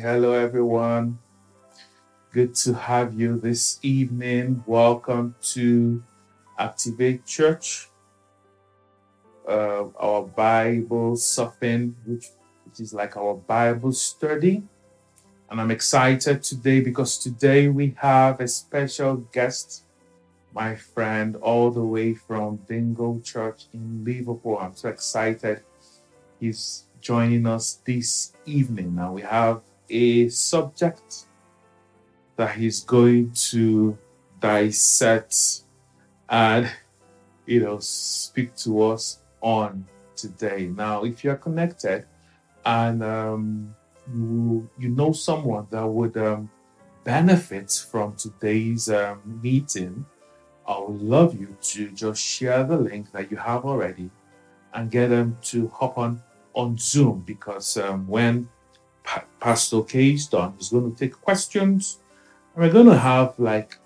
hello everyone. Good to have you this evening. Welcome to Activate Church, uh, our Bible surfing, which, which is like our Bible study. And I'm excited today because today we have a special guest, my friend, all the way from Dingle Church in Liverpool. I'm so excited. He's joining us this evening. Now we have a subject that he's going to dissect and you know speak to us on today. Now, if you're connected and um, you you know someone that would um, benefit from today's um, meeting, I would love you to just share the link that you have already and get them to hop on on Zoom because um, when pa- Pastor K done, he's going to take questions and we're going to have like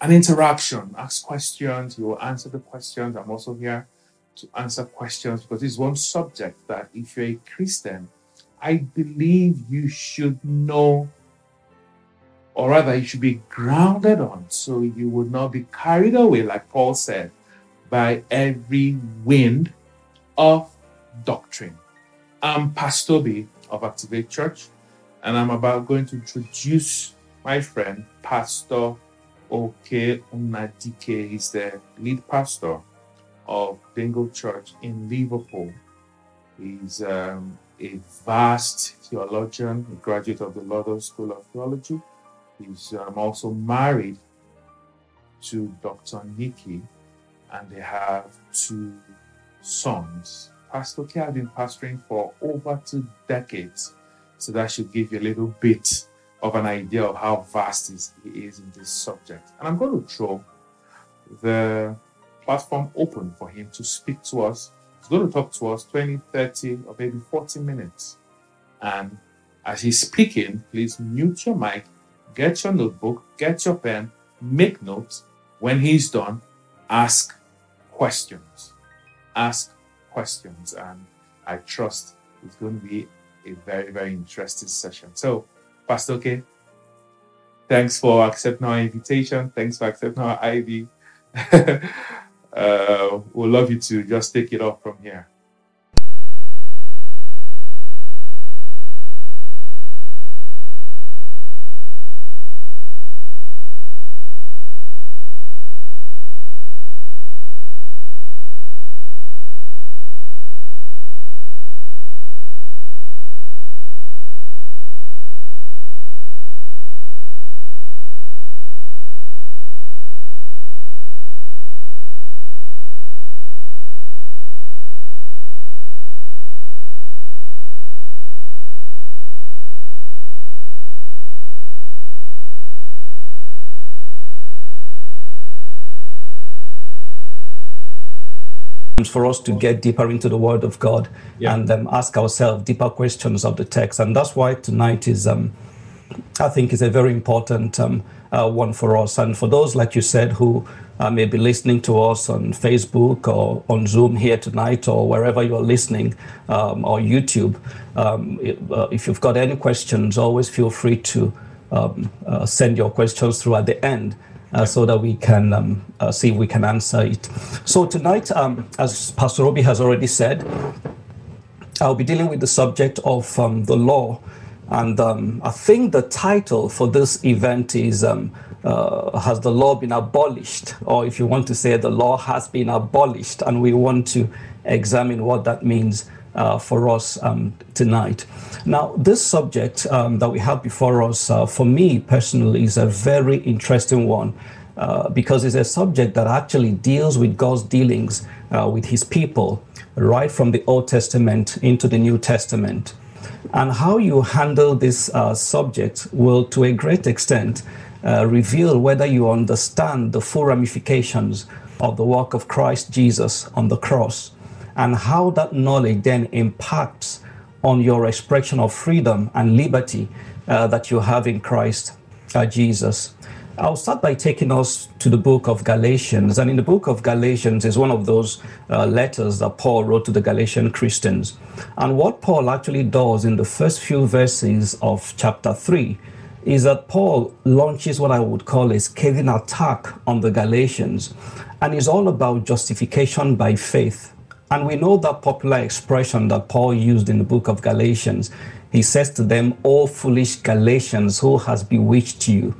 an interaction. Ask questions, he will answer the questions. I'm also here to answer questions because it's one subject that if you're a Christian, I believe you should know, or rather, you should be grounded on so you would not be carried away, like Paul said, by every wind of doctrine. I'm Pastor B of Activate Church, and I'm about going to introduce my friend, Pastor Okey Unadike. He's the lead pastor of Dingle Church in Liverpool. He's um, a vast theologian, a graduate of the London School of Theology. He's um, also married to Dr. Nikki, and they have two sons. Pastor K has been pastoring for over two decades, so that should give you a little bit of an idea of how vast he is in this subject. And I'm going to throw the platform open for him to speak to us. He's going to talk to us 20, 30, or maybe 40 minutes. And as he's speaking, please mute your mic, get your notebook, get your pen, make notes. When he's done, ask questions. Ask questions. And I trust it's going to be a very, very interesting session. So, Pastor K, thanks for accepting our invitation. Thanks for accepting our ID. uh, we'll love you to just take it off from here. For us to get deeper into the Word of God yeah. and um, ask ourselves deeper questions of the text. And that's why tonight is, um, I think, is a very important um, uh, one for us. And for those, like you said, who uh, may be listening to us on Facebook or on Zoom here tonight or wherever you're listening um, or YouTube, um, uh, if you've got any questions, always feel free to um, uh, send your questions through at the end uh, so that we can um, uh, see if we can answer it. So tonight, um, as Pastor Obi has already said, I'll be dealing with the subject of um, the law. And um, I think the title for this event is um, uh, Has the Law Been Abolished? Or if you want to say the law has been abolished, and we want to examine what that means uh, for us um, tonight. Now, this subject um, that we have before us, uh, for me personally, is a very interesting one. Uh, because it's a subject that actually deals with God's dealings uh, with his people, right from the Old Testament into the New Testament. And how you handle this uh, subject will, to a great extent, uh, reveal whether you understand the full ramifications of the work of Christ Jesus on the cross and how that knowledge then impacts on your expression of freedom and liberty uh, that you have in Christ uh, Jesus. I'll start by taking us to the book of Galatians. And in the book of Galatians is one of those uh, letters that Paul wrote to the Galatian Christians. And what Paul actually does in the first few verses of chapter 3 is that Paul launches what I would call a scathing attack on the Galatians. And it's all about justification by faith. And we know that popular expression that Paul used in the book of Galatians. He says to them, O foolish Galatians, who has bewitched you?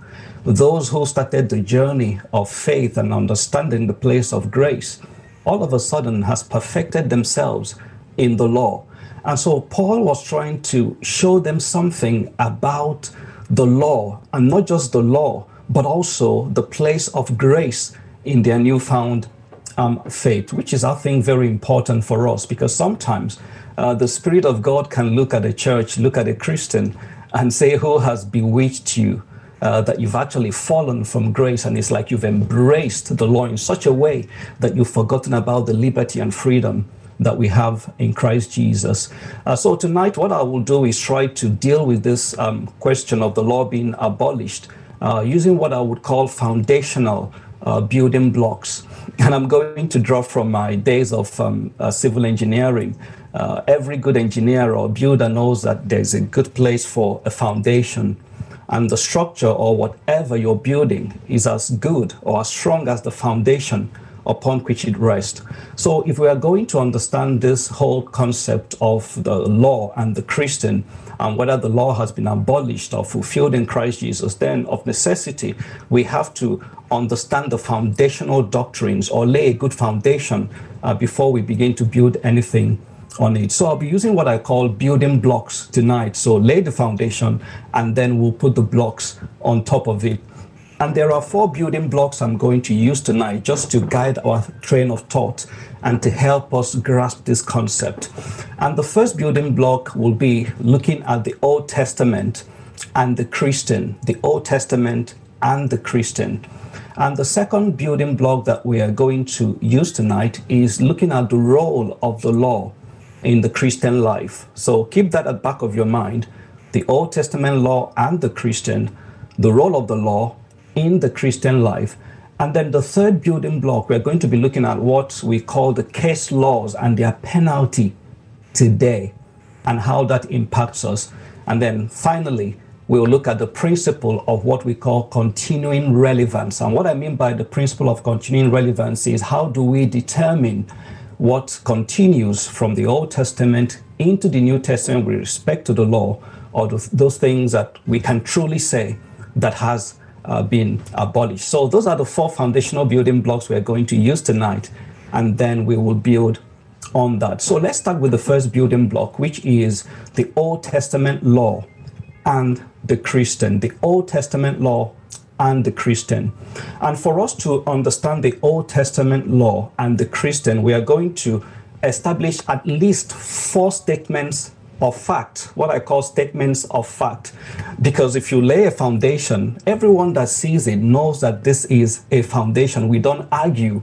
those who started the journey of faith and understanding the place of grace, all of a sudden has perfected themselves in the law. And so Paul was trying to show them something about the law, and not just the law, but also the place of grace in their newfound um, faith, which is, I think, very important for us because sometimes uh, the Spirit of God can look at a church, look at a Christian, and say, Who has bewitched you? uh, that you've actually fallen from grace and it's like you've embraced the law in such a way that you've forgotten about the liberty and freedom that we have in Christ Jesus. Uh, so tonight, what I will do is try to deal with this um, question of the law being abolished uh, using what I would call foundational uh, building blocks. And I'm going to draw from my days of um, uh, civil engineering. Uh, every good engineer or builder knows that there's a good place for a foundation and the structure or whatever you're building is as good or as strong as the foundation upon which it rests. So, if we are going to understand this whole concept of the law and the Christian, and whether the law has been abolished or fulfilled in Christ Jesus, then of necessity, we have to understand the foundational doctrines or lay a good foundation uh, before we begin to build anything on it. So I'll be using what I call building blocks tonight. So lay the foundation and then we'll put the blocks on top of it. And there are four building blocks I'm going to use tonight just to guide our train of thought and to help us grasp this concept. And the first building block will be looking at the Old Testament and the Christian, the Old Testament and the Christian. And the second building block that we are going to use tonight is looking at the role of the law in the Christian life. So keep that at the back of your mind. The Old Testament law and the Christian, the role of the law in the Christian life. And then the third building block, we're going to be looking at what we call the case laws and their penalty today and how that impacts us. And then finally, we'll look at the principle of what we call continuing relevance. And what I mean by the principle of continuing relevance is how do we determine what continues from the Old Testament into the New Testament with respect to the law, or those things that we can truly say that has uh, been abolished. So, those are the four foundational building blocks we're going to use tonight, and then we will build on that. So, let's start with the first building block, which is the Old Testament law and the Christian. The Old Testament law and the Christian. And for us to understand the Old Testament law and the Christian, we are going to establish at least four statements of fact, what I call statements of fact. Because if you lay a foundation, everyone that sees it knows that this is a foundation. We don't argue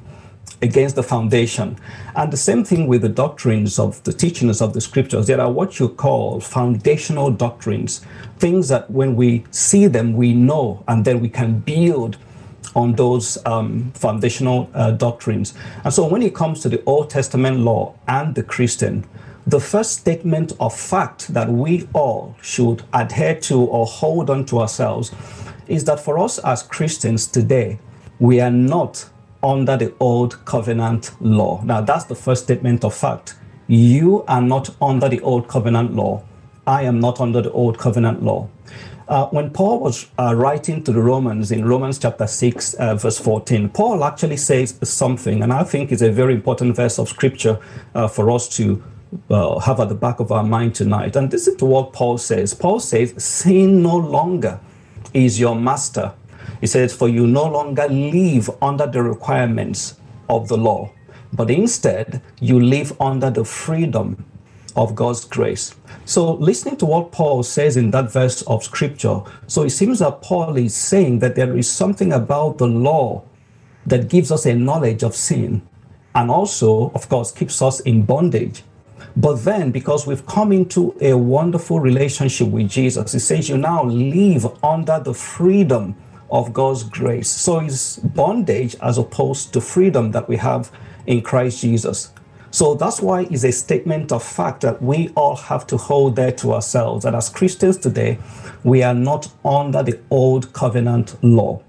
against the foundation. And the same thing with the doctrines of the teachings of the scriptures. There are what you call foundational doctrines, things that when we see them, we know, and then we can build on those um, foundational uh, doctrines. And so when it comes to the Old Testament law and the Christian, the first statement of fact that we all should adhere to or hold on to ourselves is that for us as Christians today, we are not under the old covenant law. Now, that's the first statement of fact. You are not under the old covenant law. I am not under the old covenant law. Uh, when Paul was uh, writing to the Romans in Romans chapter 6, uh, verse 14, Paul actually says something, and I think it's a very important verse of scripture uh, for us to uh, have at the back of our mind tonight. And this is what Paul says Paul says, Sin no longer is your master, he says, For you no longer live under the requirements of the law, but instead you live under the freedom of God's grace. So, listening to what Paul says in that verse of scripture, so it seems that Paul is saying that there is something about the law that gives us a knowledge of sin and also, of course, keeps us in bondage. But then, because we've come into a wonderful relationship with Jesus, he says you now live under the freedom of God's grace. So it's bondage as opposed to freedom that we have in Christ Jesus. So that's why it's a statement of fact that we all have to hold there to ourselves. that as Christians today, we are not under the old covenant law.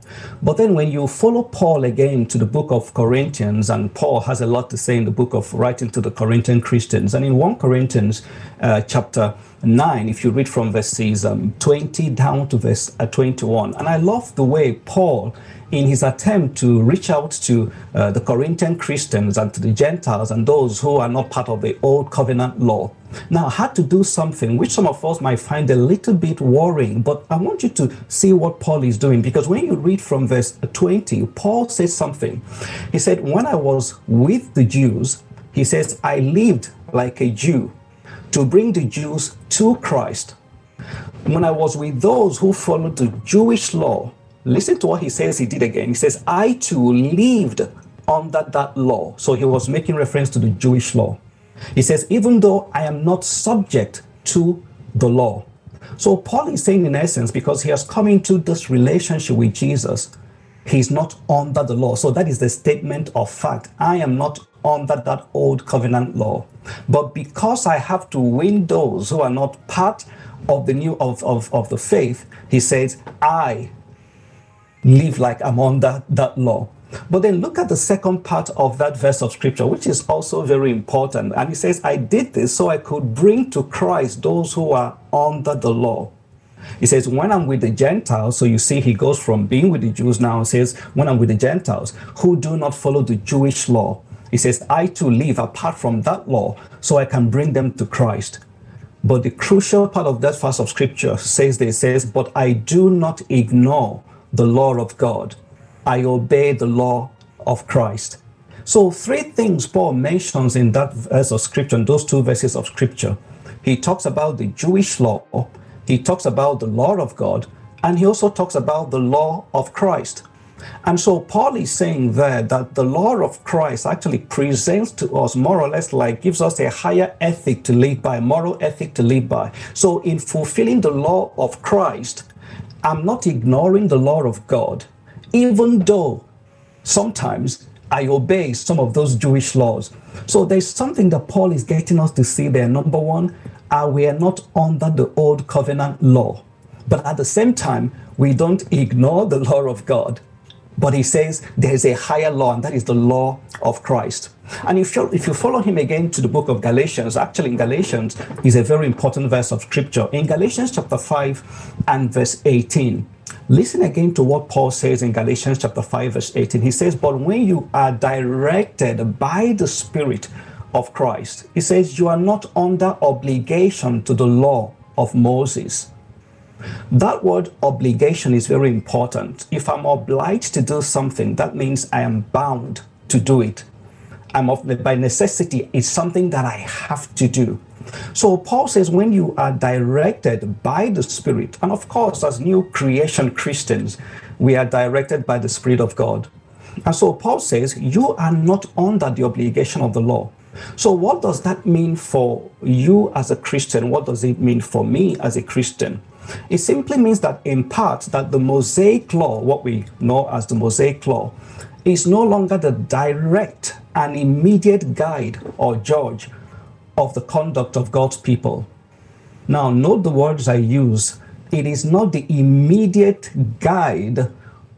But then when you follow Paul again to the book of Corinthians, and Paul has a lot to say in the book of writing to the Corinthian Christians, and in 1 Corinthians uh, chapter 9, if you read from verses um, 20 down to verse uh, 21, and I love the way Paul in his attempt to reach out to uh, the Corinthian Christians and to the Gentiles and those who are not part of the old covenant law. Now, I had to do something which some of us might find a little bit worrying, but I want you to see what Paul is doing because when you read from verse 20, Paul says something. He said, When I was with the Jews, he says, I lived like a Jew to bring the Jews to Christ. When I was with those who followed the Jewish law, Listen to what he says he did again. He says, I too lived under that law. So he was making reference to the Jewish law. He says, even though I am not subject to the law. So Paul is saying, in essence, because he has come into this relationship with Jesus, he's not under the law. So that is the statement of fact. I am not under that old covenant law. But because I have to win those who are not part of the new of, of, of the faith, he says, I live like I'm under that law. But then look at the second part of that verse of scripture, which is also very important. And he says, I did this so I could bring to Christ those who are under the law. He says, when I'm with the Gentiles, so you see, he goes from being with the Jews now and says, when I'm with the Gentiles who do not follow the Jewish law, he says, I too live apart from that law so I can bring them to Christ. But the crucial part of that verse of scripture says this, says, but I do not ignore the law of God. I obey the law of Christ. So, three things Paul mentions in that verse of scripture, in those two verses of scripture. He talks about the Jewish law, he talks about the law of God, and he also talks about the law of Christ. And so Paul is saying there that the law of Christ actually presents to us more or less like gives us a higher ethic to live by, moral ethic to live by. So in fulfilling the law of Christ, I'm not ignoring the law of God, even though sometimes I obey some of those Jewish laws. So there's something that Paul is getting us to see there. Number one, uh, we are not under the old covenant law. But at the same time, we don't ignore the law of God. But he says there's a higher law, and that is the law of Christ. And if you, if you follow him again to the book of Galatians, actually in Galatians is a very important verse of scripture. In Galatians chapter 5 and verse 18, listen again to what Paul says in Galatians chapter 5 verse 18. He says, but when you are directed by the Spirit of Christ, he says you are not under obligation to the law of Moses. That word obligation is very important. If I'm obliged to do something, that means I am bound to do it. I'm of by necessity, it's something that I have to do. So Paul says, when you are directed by the Spirit, and of course, as new creation Christians, we are directed by the Spirit of God. And so Paul says, you are not under the obligation of the law. So, what does that mean for you as a Christian? What does it mean for me as a Christian? It simply means that, in part, that the Mosaic law, what we know as the Mosaic law, is no longer the direct and immediate guide or judge of the conduct of God's people. Now, note the words I use. It is not the immediate guide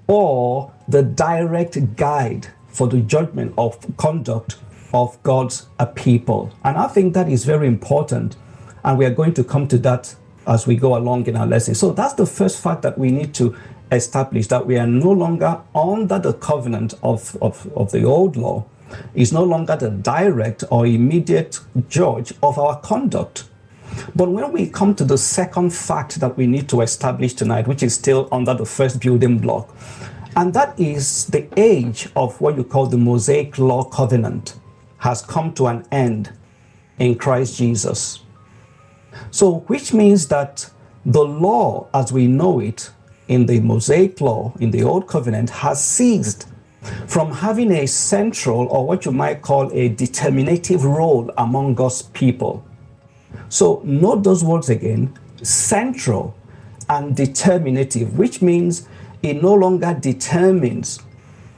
or the direct guide for the judgment of conduct of God's uh, people. And I think that is very important. And we are going to come to that as we go along in our lesson. So that's the first fact that we need to establish that we are no longer under the covenant of, of, of the old law. Is no longer the direct or immediate judge of our conduct. But when we come to the second fact that we need to establish tonight, which is still under the first building block, and that is the age of what you call the Mosaic Law covenant has come to an end in Christ Jesus. So, which means that the law as we know it in the Mosaic law, in the Old Covenant, has ceased from having a central or what you might call a determinative role among God's people. So, note those words again central and determinative, which means it no longer determines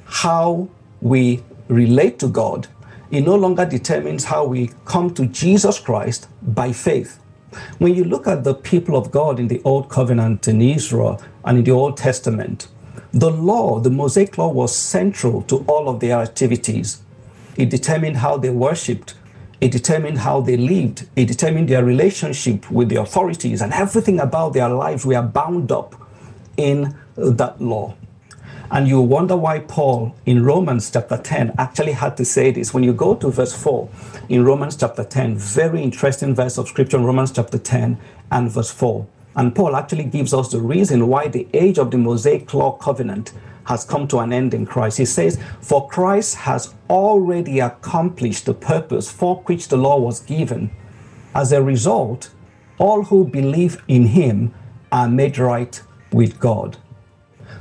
how we relate to God. It no longer determines how we come to Jesus Christ by faith. When you look at the people of God in the Old Covenant in Israel and in the Old Testament, the law, the Mosaic law, was central to all of their activities. It determined how they worshipped, it determined how they lived, it determined their relationship with the authorities, and everything about their lives were bound up in that law. And you wonder why Paul in Romans chapter 10 actually had to say this. When you go to verse 4 in Romans chapter 10, very interesting verse of scripture, Romans chapter 10 and verse 4. And Paul actually gives us the reason why the age of the Mosaic law covenant has come to an end in Christ. He says, For Christ has already accomplished the purpose for which the law was given. As a result, all who believe in him are made right with God.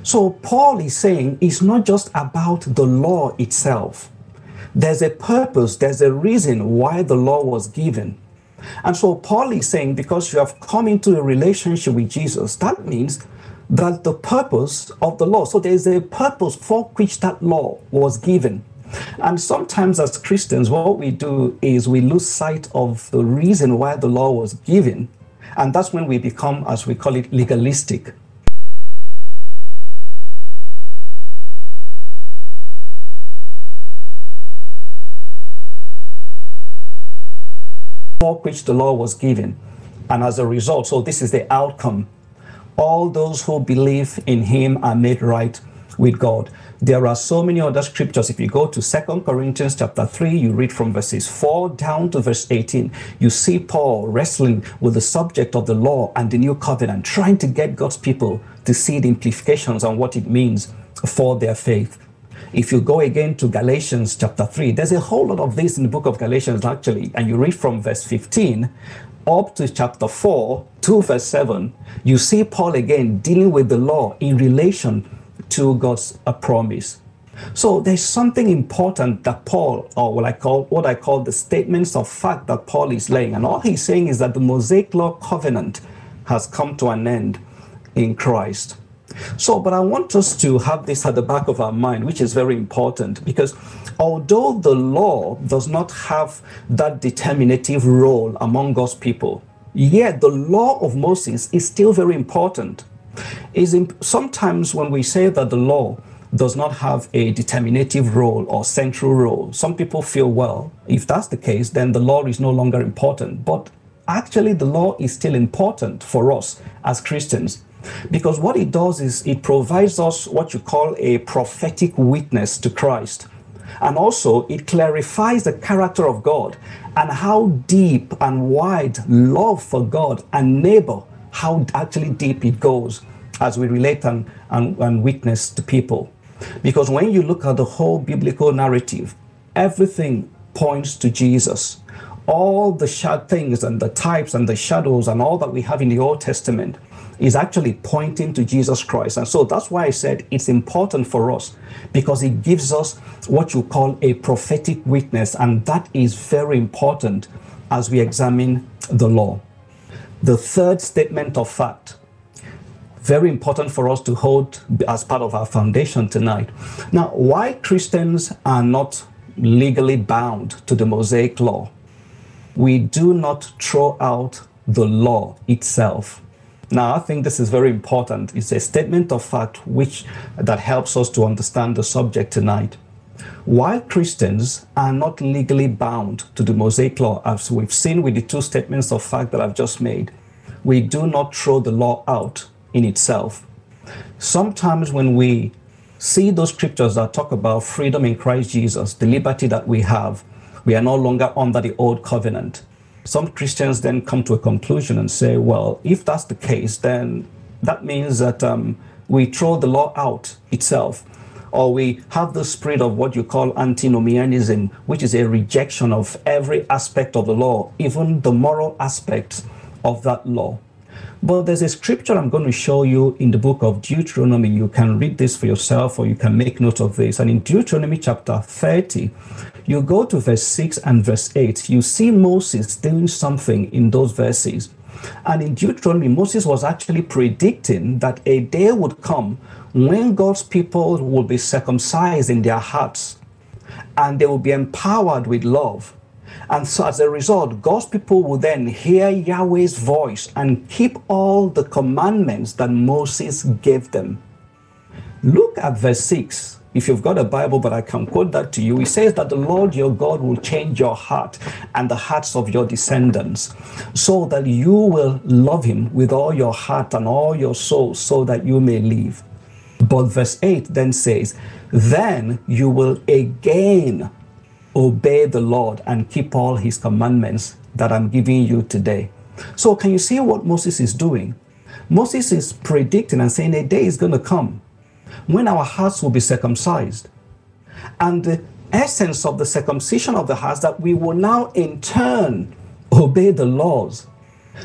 So Paul is saying it's not just about the law itself. There's a purpose, there's a reason why the law was given. And so Paul is saying because you have come into a relationship with Jesus, that means that the purpose of the law, so there's a purpose for which that law was given. And sometimes as Christians, what we do is we lose sight of the reason why the law was given. And that's when we become, as we call it, legalistic. For which the law was given. And as a result, so this is the outcome. All those who believe in him are made right with God. There are so many other scriptures. If you go to Second Corinthians chapter 3, you read from verses 4 down to verse 18. You see Paul wrestling with the subject of the law and the new covenant, trying to get God's people to see the implications and what it means for their faith. If you go again to Galatians chapter 3, there's a whole lot of this in the book of Galatians actually, and you read from verse 15 up to chapter 4, 2 verse 7, you see Paul again dealing with the law in relation to God's uh, promise. So there's something important that Paul, or what I call what I call the statements of fact that Paul is laying. And all he's saying is that the Mosaic law covenant has come to an end in Christ. So, but I want us to have this at the back of our mind, which is very important because although the law does not have that determinative role among God's people, yet the law of Moses is still very important. Is sometimes when we say that the law does not have a determinative role or central role, some people feel, well, if that's the case, then the law is no longer important. But actually, the law is still important for us as Christians because what it does is it provides us what you call a prophetic witness to Christ. And also, it clarifies the character of God and how deep and wide love for God and neighbor, how actually deep it goes as we relate and, and, and witness to people. Because when you look at the whole biblical narrative, everything points to Jesus. All the things and the types and the shadows and all that we have in the Old Testament is actually pointing to Jesus Christ. And so that's why I said it's important for us because it gives us what you call a prophetic witness. And that is very important as we examine the law. The third statement of fact, very important for us to hold as part of our foundation tonight. Now, why Christians are not legally bound to the Mosaic law? We do not throw out the law itself. Now, I think this is very important. It's a statement of fact which that helps us to understand the subject tonight. While Christians are not legally bound to the Mosaic law, as we've seen with the two statements of fact that I've just made, we do not throw the law out in itself. Sometimes when we see those scriptures that talk about freedom in Christ Jesus, the liberty that we have, we are no longer under the old covenant some Christians then come to a conclusion and say, well, if that's the case, then that means that um, we throw the law out itself, or we have the spirit of what you call antinomianism, which is a rejection of every aspect of the law, even the moral aspects of that law. But there's a scripture I'm going to show you in the book of Deuteronomy. You can read this for yourself or you can make note of this. And in Deuteronomy chapter 30, you go to verse 6 and verse 8, you see Moses doing something in those verses. And in Deuteronomy, Moses was actually predicting that a day would come when God's people will be circumcised in their hearts and they will be empowered with love. And so, as a result, God's people will then hear Yahweh's voice and keep all the commandments that Moses gave them. Look at verse 6. If you've got a Bible, but I can quote that to you, it says that the Lord your God will change your heart and the hearts of your descendants, so that you will love him with all your heart and all your soul, so that you may live. But verse 8 then says, Then you will again obey the Lord and keep all his commandments that I'm giving you today. So, can you see what Moses is doing? Moses is predicting and saying a day is going to come when our hearts will be circumcised. And the essence of the circumcision of the hearts that we will now in turn obey the laws.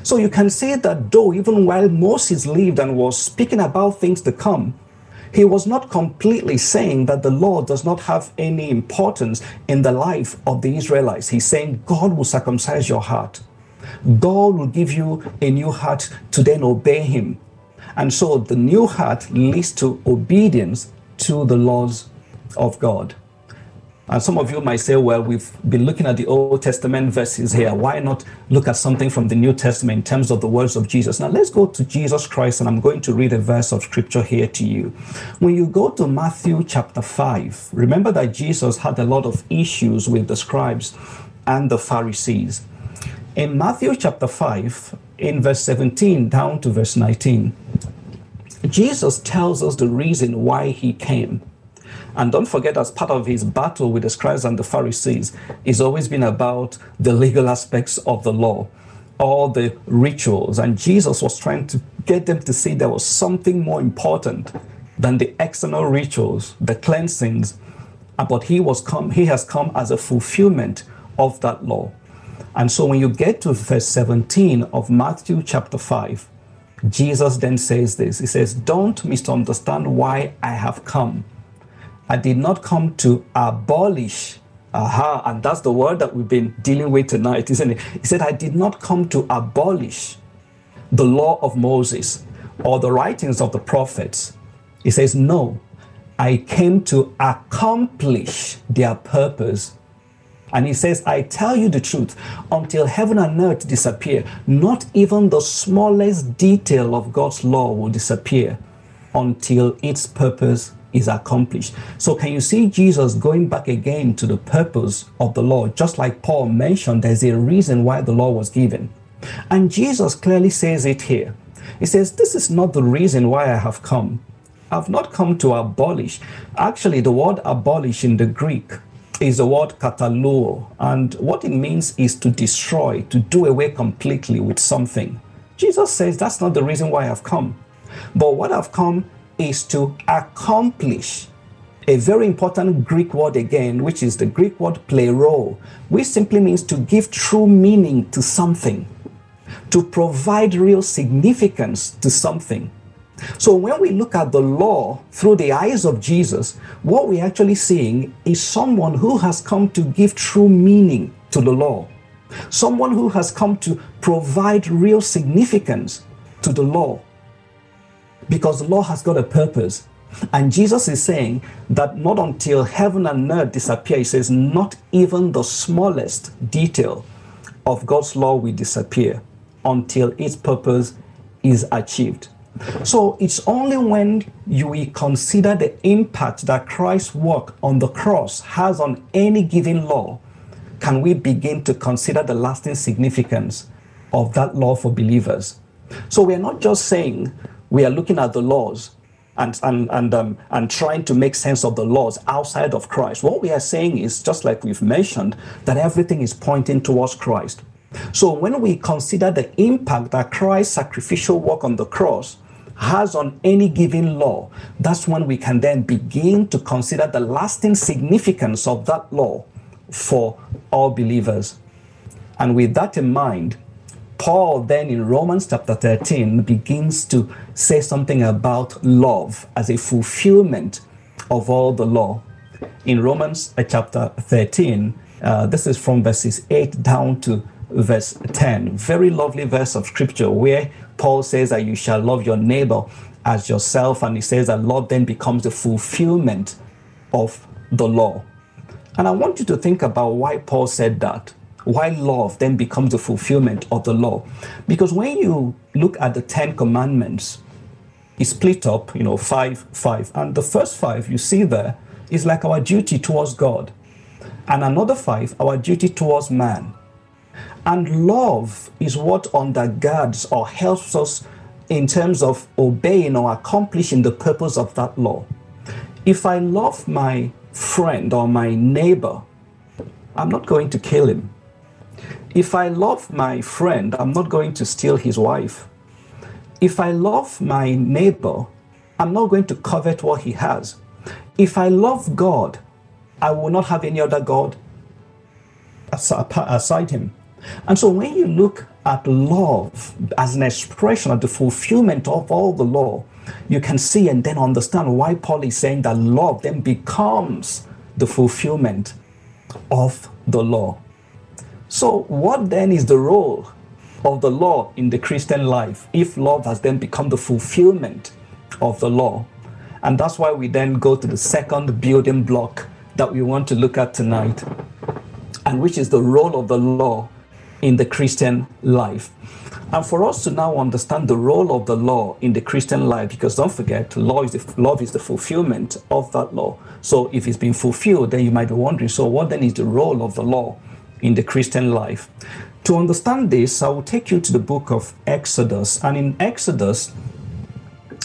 So you can see that though even while Moses lived and was speaking about things to come, he was not completely saying that the law does not have any importance in the life of the Israelites. He's saying God will circumcise your heart. God will give you a new heart to then obey him. And so the new heart leads to obedience to the laws of God. And some of you might say, well, we've been looking at the Old Testament verses here. Why not look at something from the New Testament in terms of the words of Jesus? Now, let's go to Jesus Christ, and I'm going to read a verse of scripture here to you. When you go to Matthew chapter 5, remember that Jesus had a lot of issues with the scribes and the Pharisees. In Matthew chapter 5, in verse 17 down to verse 19, Jesus tells us the reason why he came. And don't forget, as part of his battle with the scribes and the Pharisees, it's always been about the legal aspects of the law, all the rituals. And Jesus was trying to get them to see there was something more important than the external rituals, the cleansings. But he was come, he has come as a fulfillment of that law. And so when you get to verse 17 of Matthew chapter 5, Jesus then says this He says, Don't misunderstand why I have come. I did not come to abolish. Aha, and that's the word that we've been dealing with tonight, isn't it? He said, I did not come to abolish the law of Moses or the writings of the prophets. He says, No, I came to accomplish their purpose. And he says, I tell you the truth, until heaven and earth disappear, not even the smallest detail of God's law will disappear until its purpose is accomplished. So, can you see Jesus going back again to the purpose of the law? Just like Paul mentioned, there's a reason why the law was given. And Jesus clearly says it here. He says, This is not the reason why I have come. I've not come to abolish. Actually, the word abolish in the Greek is the word kataluo, and what it means is to destroy, to do away completely with something. Jesus says that's not the reason why I've come. But what I've come is to accomplish a very important Greek word again, which is the Greek word plero, which simply means to give true meaning to something, to provide real significance to something. So when we look at the law through the eyes of Jesus, what we're actually seeing is someone who has come to give true meaning to the law, someone who has come to provide real significance to the law because the law has got a purpose. And Jesus is saying that not until heaven and earth disappear, he says, not even the smallest detail of God's law will disappear until its purpose is achieved. So it's only when you consider the impact that Christ's work on the cross has on any given law can we begin to consider the lasting significance of that law for believers. So we're not just saying we are looking at the laws and, and, and, um, and trying to make sense of the laws outside of Christ. What we are saying is, just like we've mentioned, that everything is pointing towards Christ. So when we consider the impact that Christ's sacrificial work on the cross has on any given law, that's when we can then begin to consider the lasting significance of that law for all believers. And with that in mind, Paul then in Romans chapter 13 begins to say something about love as a fulfillment of all the law. In Romans uh, chapter 13, uh, this is from verses 8 down to verse 10. Very lovely verse of scripture where Paul says that you shall love your neighbor as yourself. And he says that love then becomes the fulfillment of the law. And I want you to think about why Paul said that. Why love then becomes the fulfillment of the law. Because when you look at the Ten Commandments, it's split up, you know, five, five. And the first five you see there is like our duty towards God. And another five, our duty towards man. And love is what undergirds or helps us in terms of obeying or accomplishing the purpose of that law. If I love my friend or my neighbor, I'm not going to kill him. If I love my friend, I'm not going to steal his wife. If I love my neighbor, I'm not going to covet what he has. If I love God, I will not have any other God aside him. And so when you look at love as an expression of the fulfillment of all the law, you can see and then understand why Paul is saying that love then becomes the fulfillment of the law. So, what then is the role of the law in the Christian life if love has then become the fulfillment of the law? And that's why we then go to the second building block that we want to look at tonight, and which is the role of the law in the Christian life. And for us to now understand the role of the law in the Christian life, because don't forget, law is the, love is the fulfillment of that law. So if it's been fulfilled, then you might be wondering, so what then is the role of the law in the Christian life? To understand this, I will take you to the book of Exodus. And in Exodus,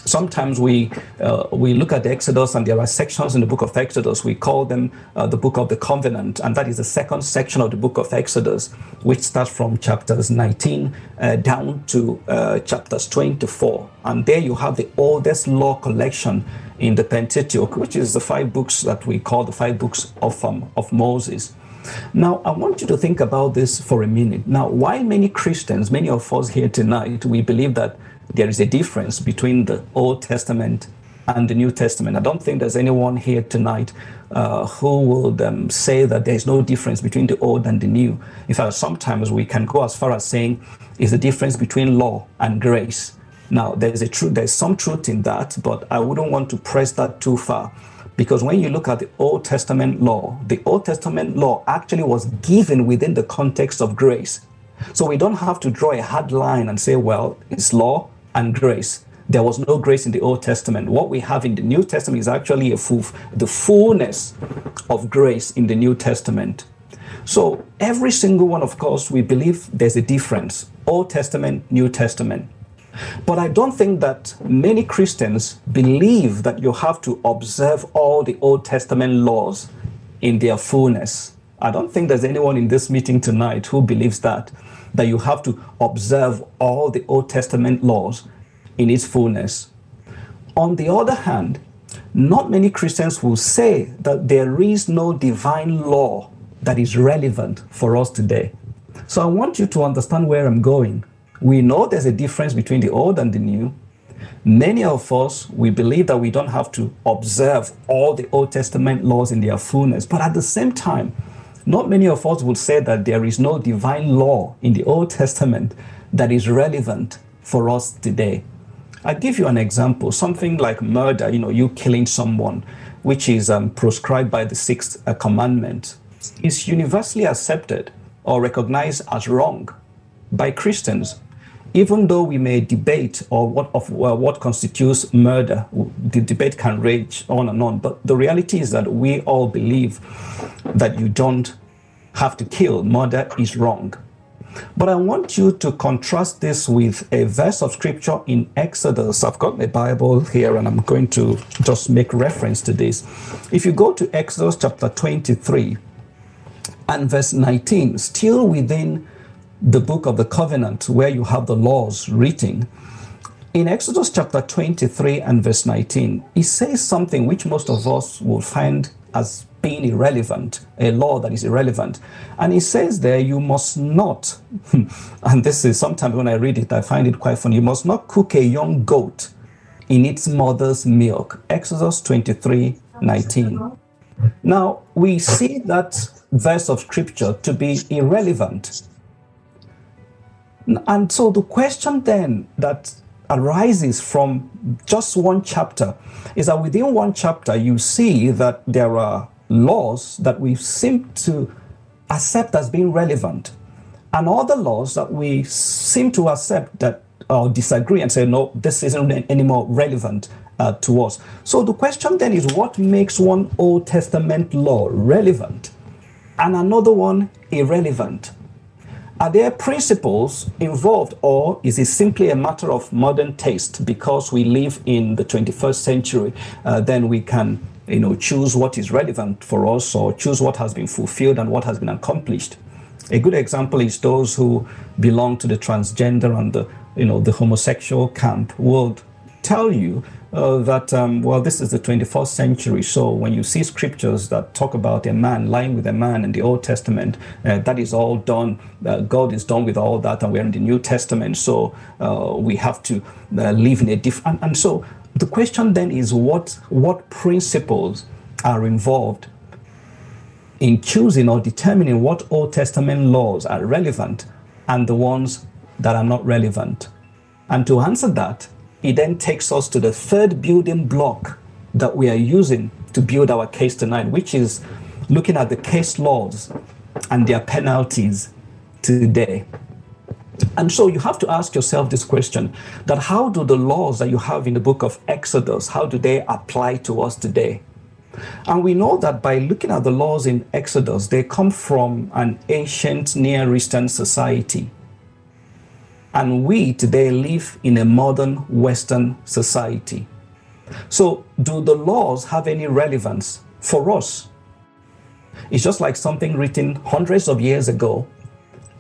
sometimes we uh, we look at Exodus, and there are sections in the book of Exodus. We call them uh, the book of the covenant, and that is the second section of the book of Exodus, which starts from chapters 19 uh, down to uh, chapters 24. And there you have the oldest law collection in the Pentateuch, which is the five books that we call the five books of um, of Moses. Now, I want you to think about this for a minute. Now, while many Christians, many of us here tonight, we believe that there is a difference between the Old Testament and the New Testament. I don't think there's anyone here tonight uh, who would um, say that there's no difference between the Old and the New. In fact, sometimes we can go as far as saying is the difference between law and grace. Now, there's a truth, there's some truth in that, but I wouldn't want to press that too far. Because when you look at the Old Testament law, the Old Testament law actually was given within the context of grace. So we don't have to draw a hard line and say, well, it's law and grace. There was no grace in the Old Testament. What we have in the New Testament is actually a full, the fullness of grace in the New Testament. So every single one, of course, we believe there's a difference. Old Testament, New Testament. But I don't think that many Christians believe that you have to observe all the Old Testament laws in their fullness. I don't think there's anyone in this meeting tonight who believes that that you have to observe all the Old Testament laws in its fullness. On the other hand, not many Christians will say that there is no divine law that is relevant for us today. So I want you to understand where I'm going. We know there's a difference between the old and the new. Many of us, we believe that we don't have to observe all the Old Testament laws in their fullness, but at the same time, not many of us would say that there is no divine law in the Old Testament that is relevant for us today. i give you an example something like murder, you know, you killing someone, which is um, prescribed by the sixth uh, commandment, is universally accepted or recognized as wrong by Christians. Even though we may debate or what of what constitutes murder, the debate can rage on and on. But the reality is that we all believe that you don't have to kill. Murder is wrong. But I want you to contrast this with a verse of scripture in Exodus. I've got the Bible here and I'm going to just make reference to this. If you go to Exodus chapter 23 and verse 19, still within the book of the covenant where you have the laws written, in Exodus chapter 23 and verse 19, it says something which most of us will find as being irrelevant, a law that is irrelevant. And it says there, you must not, and this is sometimes when I read it, I find it quite funny, you must not cook a young goat in its mother's milk. Exodus 23 19. Now, we see that verse of scripture to be irrelevant. And so the question then that arises from just one chapter is that within one chapter, you see that there are laws that we seem to accept as being relevant, and other laws that we seem to accept that or disagree and say, no, this isn't anymore relevant uh, to us. So the question then is what makes one Old Testament law relevant and another one irrelevant? Are there principles involved, or is it simply a matter of modern taste because we live in the 21st century? Uh, then we can, you know, choose what is relevant for us, or choose what has been fulfilled and what has been accomplished. A good example is those who belong to the transgender and the, you know, the homosexual camp would tell you uh, that, um, well, this is the 21st century. So when you see scriptures that talk about a man lying with a man in the Old Testament, uh, that is all done. Uh, God is done with all that, and we're in the New Testament. So uh, we have to uh, live in a different. And, and so the question then is what, what principles are involved in choosing or determining what Old Testament laws are relevant and the ones that are not relevant? And to answer that, it then takes us to the third building block that we are using to build our case tonight, which is looking at the case laws and their penalties today. And so you have to ask yourself this question that how do the laws that you have in the book of Exodus, how do they apply to us today? And we know that by looking at the laws in Exodus, they come from an ancient Near Eastern society. And we today live in a modern Western society. So, do the laws have any relevance for us? It's just like something written hundreds of years ago,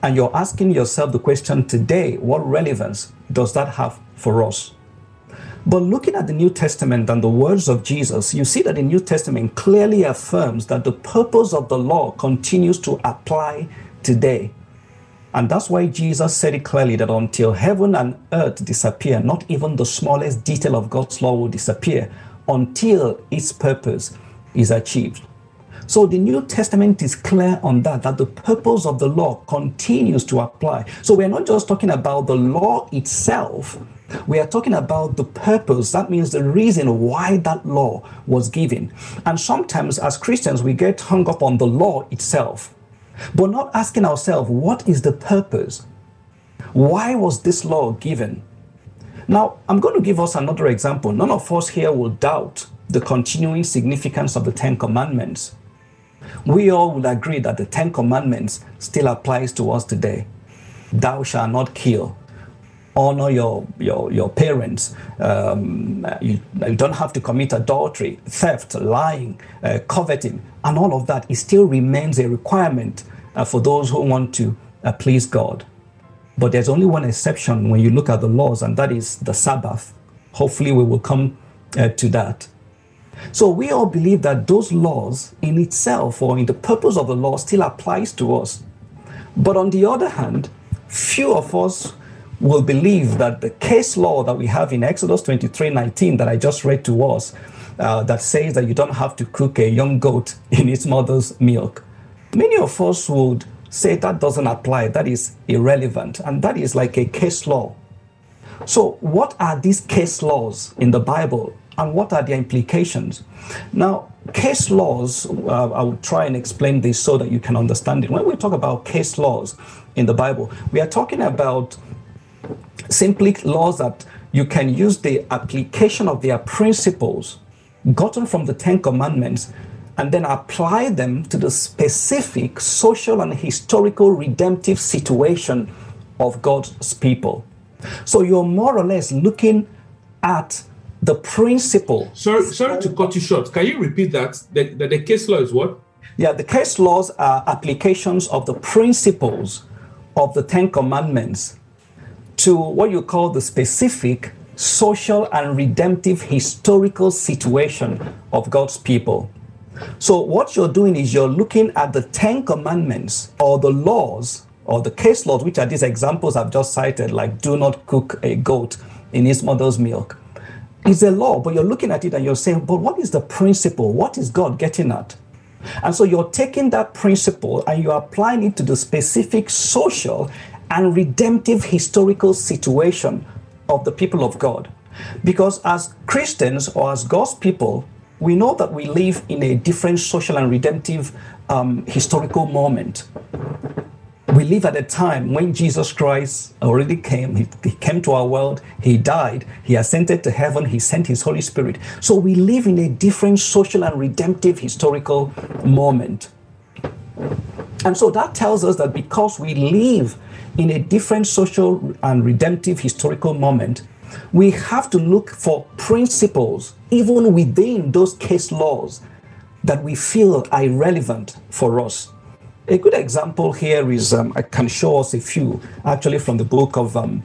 and you're asking yourself the question today what relevance does that have for us? But looking at the New Testament and the words of Jesus, you see that the New Testament clearly affirms that the purpose of the law continues to apply today. And that's why Jesus said it clearly that until heaven and earth disappear, not even the smallest detail of God's law will disappear until its purpose is achieved. So the New Testament is clear on that, that the purpose of the law continues to apply. So we're not just talking about the law itself, we are talking about the purpose. That means the reason why that law was given. And sometimes as Christians, we get hung up on the law itself but not asking ourselves, what is the purpose? Why was this law given? Now, I'm going to give us another example. None of us here will doubt the continuing significance of the Ten Commandments. We all will agree that the Ten Commandments still applies to us today. Thou shalt not kill. Honor your, your, your parents. Um, you, you, don't have to commit adultery, theft, lying, uh, coveting and all of that, it still remains a requirement uh, for those who want to uh, please God. But there's only one exception when you look at the laws, and that is the Sabbath. Hopefully, we will come uh, to that. So we all believe that those laws in itself or in the purpose of the law still applies to us. But on the other hand, few of us will believe that the case law that we have in Exodus 23 19 that I just read to us uh, that says that you don't have to cook a young goat in its mother's milk. Many of us would say that doesn't apply, that is irrelevant, and that is like a case law. So, what are these case laws in the Bible and what are their implications? Now, case laws, uh, I will try and explain this so that you can understand it. When we talk about case laws in the Bible, we are talking about simply laws that you can use the application of their principles gotten from the Ten Commandments and then apply them to the specific social and historical redemptive situation of God's people. So you're more or less looking at the principle. Sorry, sorry to cut you short. Can you repeat that? The, the, the case law is what? Yeah, the case laws are applications of the principles of the Ten Commandments to what you call the specific social and redemptive historical situation of God's people. So, what you're doing is you're looking at the Ten Commandments or the laws or the case laws, which are these examples I've just cited, like do not cook a goat in its mother's milk. It's a law, but you're looking at it and you're saying, but what is the principle? What is God getting at? And so you're taking that principle and you're applying it to the specific social and redemptive historical situation of the people of God. Because as Christians or as God's people, we know that we live in a different social and redemptive um, historical moment. We live at a time when Jesus Christ already came. He, he, came to our world. He died. He ascended to heaven. He sent his Holy Spirit. So we live in a different social and redemptive historical moment. And so that tells us that because we live in a different social and redemptive historical moment, we have to look for principles, even within those case laws, that we feel are irrelevant for us. A good example here is um, I can show us a few actually from the book of um,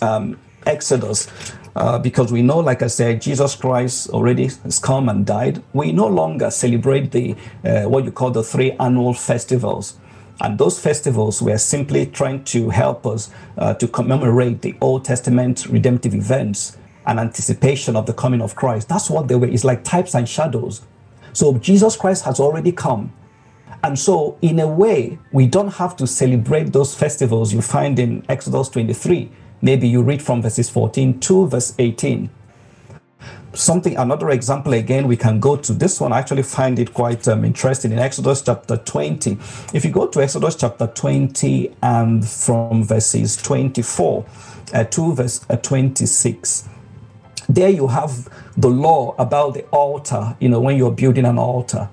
um, Exodus. Uh, because we know, like I said, Jesus Christ already has come and died. We no longer celebrate the uh, what you call the three annual festivals. And those festivals were simply trying to help us uh, to commemorate the Old Testament redemptive events and anticipation of the coming of Christ. That's what they were. It's like types and shadows. So Jesus Christ has already come. And so, in a way, we don't have to celebrate those festivals you find in Exodus 23. Maybe you read from verses 14 to verse 18 something another example again we can go to this one. I actually find it quite um, interesting. In exodus chapter 20 if you go to exodus chapter 20 and from verses 24 uh, to verse uh, 26 there you have the law about the altar you know when you're building an altar.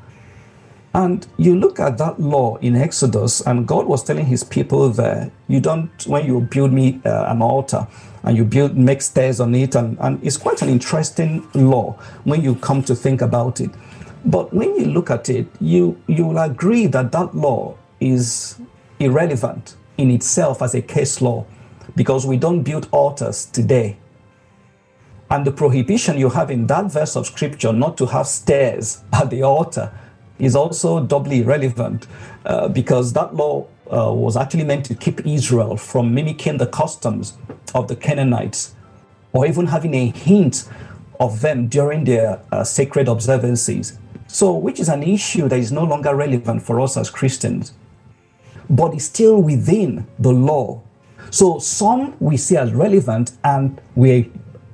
And you look at that law in Exodus, and God was telling his people there, you don't, when you build me uh, an altar, and you build make stairs on it and, and it's quite an interesting law when you come to think about it. But when you look at it you you will agree that that law is irrelevant in itself as a case law because we don't build altars today. And the prohibition you have in that verse of scripture not to have stairs at the altar is also doubly relevant uh, because that law uh, was actually meant to keep Israel from mimicking the customs of the Canaanites or even having a hint of them during their uh, sacred observances. So, which is an issue that is no longer relevant for us as Christians, but is still within the law. So, some we see as relevant and we,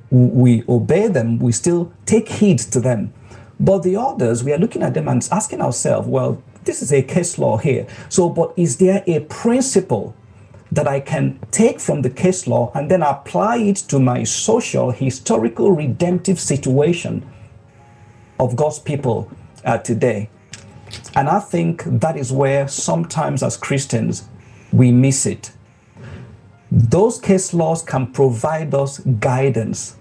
we obey them, we still take heed to them. But the others, we are looking at them and asking ourselves, well, this is a case law here. So, but is there a principle that I can take from the case law and then apply it to my social, historical, redemptive situation of God's people uh, today? And I think that is where sometimes as Christians we miss it. Those case laws can provide us guidance,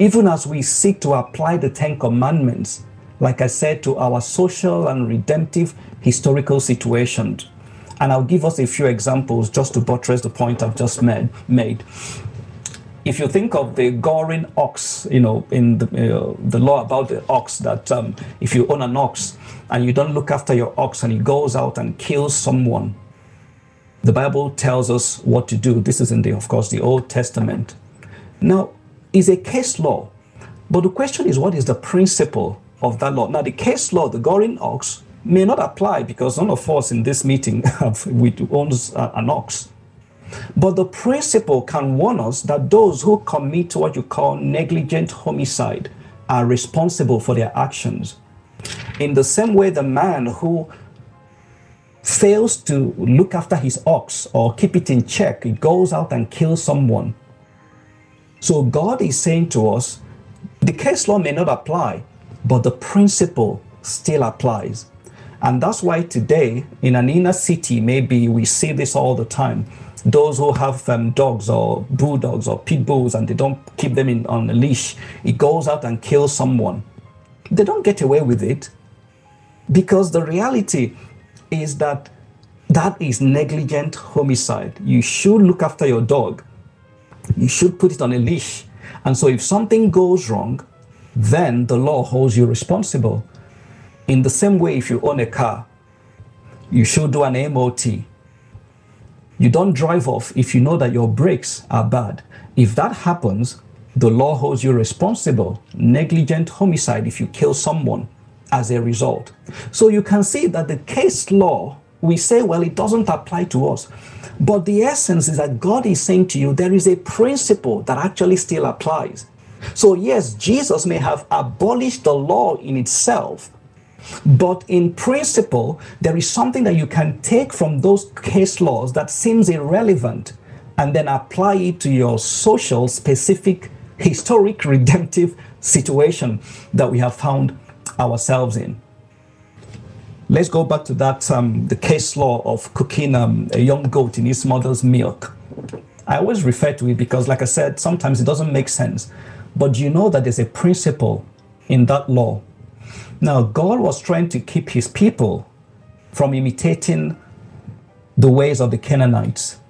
even as we seek to apply the Ten Commandments like I said, to our social and redemptive historical situations. And I'll give us a few examples just to buttress the point I've just made. made. If you think of the goring ox, you know, in the, uh, the law about the ox, that um, if you own an ox and you don't look after your ox and he goes out and kills someone, the Bible tells us what to do. This is in the, of course, the Old Testament. Now, is a case law, but the question is, what is the principle of that law. Now, the case law, the goring ox, may not apply because none of us in this meeting have, owns uh, an ox. But the principle can warn us that those who commit what you call negligent homicide are responsible for their actions. In the same way, the man who fails to look after his ox or keep it in check, he goes out and kills someone. So God is saying to us, the case law may not apply, but the principle still applies. And that's why today, in an inner city, maybe we see this all the time. Those who have um, dogs or bulldogs or pit bulls and they don't keep them in, on a leash, it goes out and kills someone. They don't get away with it because the reality is that that is negligent homicide. You should look after your dog. You should put it on a leash. And so if something goes wrong, then the law holds you responsible. In the same way, if you own a car, you should do an MOT. You don't drive off if you know that your brakes are bad. If that happens, the law holds you responsible. Negligent homicide if you kill someone as a result. So you can see that the case law we say, well, it doesn't apply to us. But the essence is that God is saying to you, there is a principle that actually still applies. So, yes, Jesus may have abolished the law in itself, but in principle, there is something that you can take from those case laws that seems irrelevant and then apply it to your social, specific, historic, redemptive situation that we have found ourselves in. Let's go back to that um, the case law of cooking um, a young goat in its mother's milk. I always refer to it because, like I said, sometimes it doesn't make sense. But you know that there's a principle in that law. Now, God was trying to keep his people from imitating the ways of the Canaanites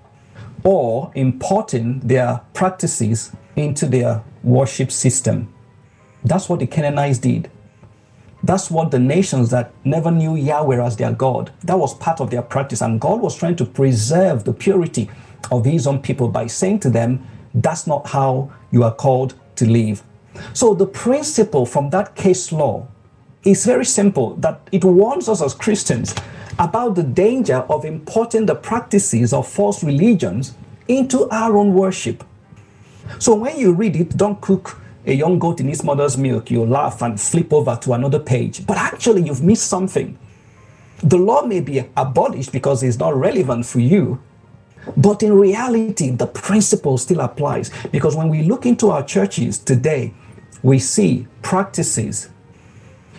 or importing their practices into their worship system. That's what the Canaanites did. That's what the nations that never knew Yahweh as their God, that was part of their practice. And God was trying to preserve the purity of his own people by saying to them, that's not how you are called to live. So the principle from that case law is very simple that it warns us as Christians about the danger of importing the practices of false religions into our own worship. So when you read it, don't cook a young goat in its mother's milk, you laugh and flip over to another page. But actually, you've missed something. The law may be abolished because it's not relevant for you, but in reality, the principle still applies. Because when we look into our churches today, we see practices,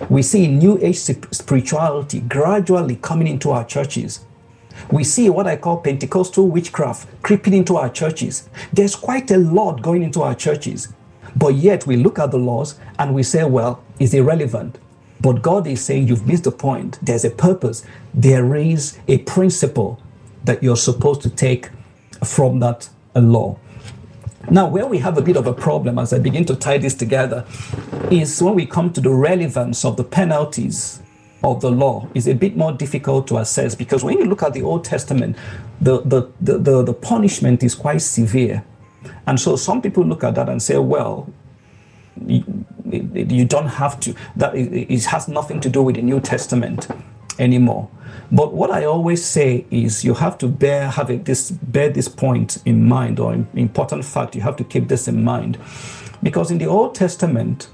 we see new age spirituality gradually coming into our churches. We see what I call Pentecostal witchcraft creeping into our churches. There's quite a lot going into our churches. But yet we look at the laws and we say, well, it's irrelevant. But God is saying, you've missed the point. There's a purpose. There is a principle that you're supposed to take from that law. Now, where we have a bit of a problem as I begin to tie this together is when we come to the relevance of the penalties of the law is a bit more difficult to assess because when you look at the Old Testament, the, the, the, the, the punishment is quite severe. And so some people look at that and say, well, you, you don't have to, that it has nothing to do with the New Testament anymore. But what I always say is you have to bear have this bear this point in mind or important fact you have to keep this in mind because in the Old Testament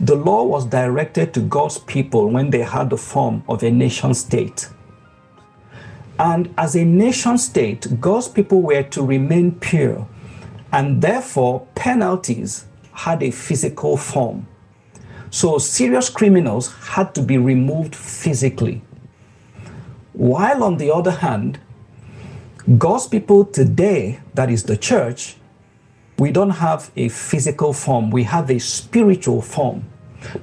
the law was directed to God's people when they had the form of a nation state. And as a nation state, God's people were to remain pure, and therefore penalties had a physical form. So serious criminals had to be removed physically. While on the other hand, God's people today, that is the church, we don't have a physical form, we have a spiritual form.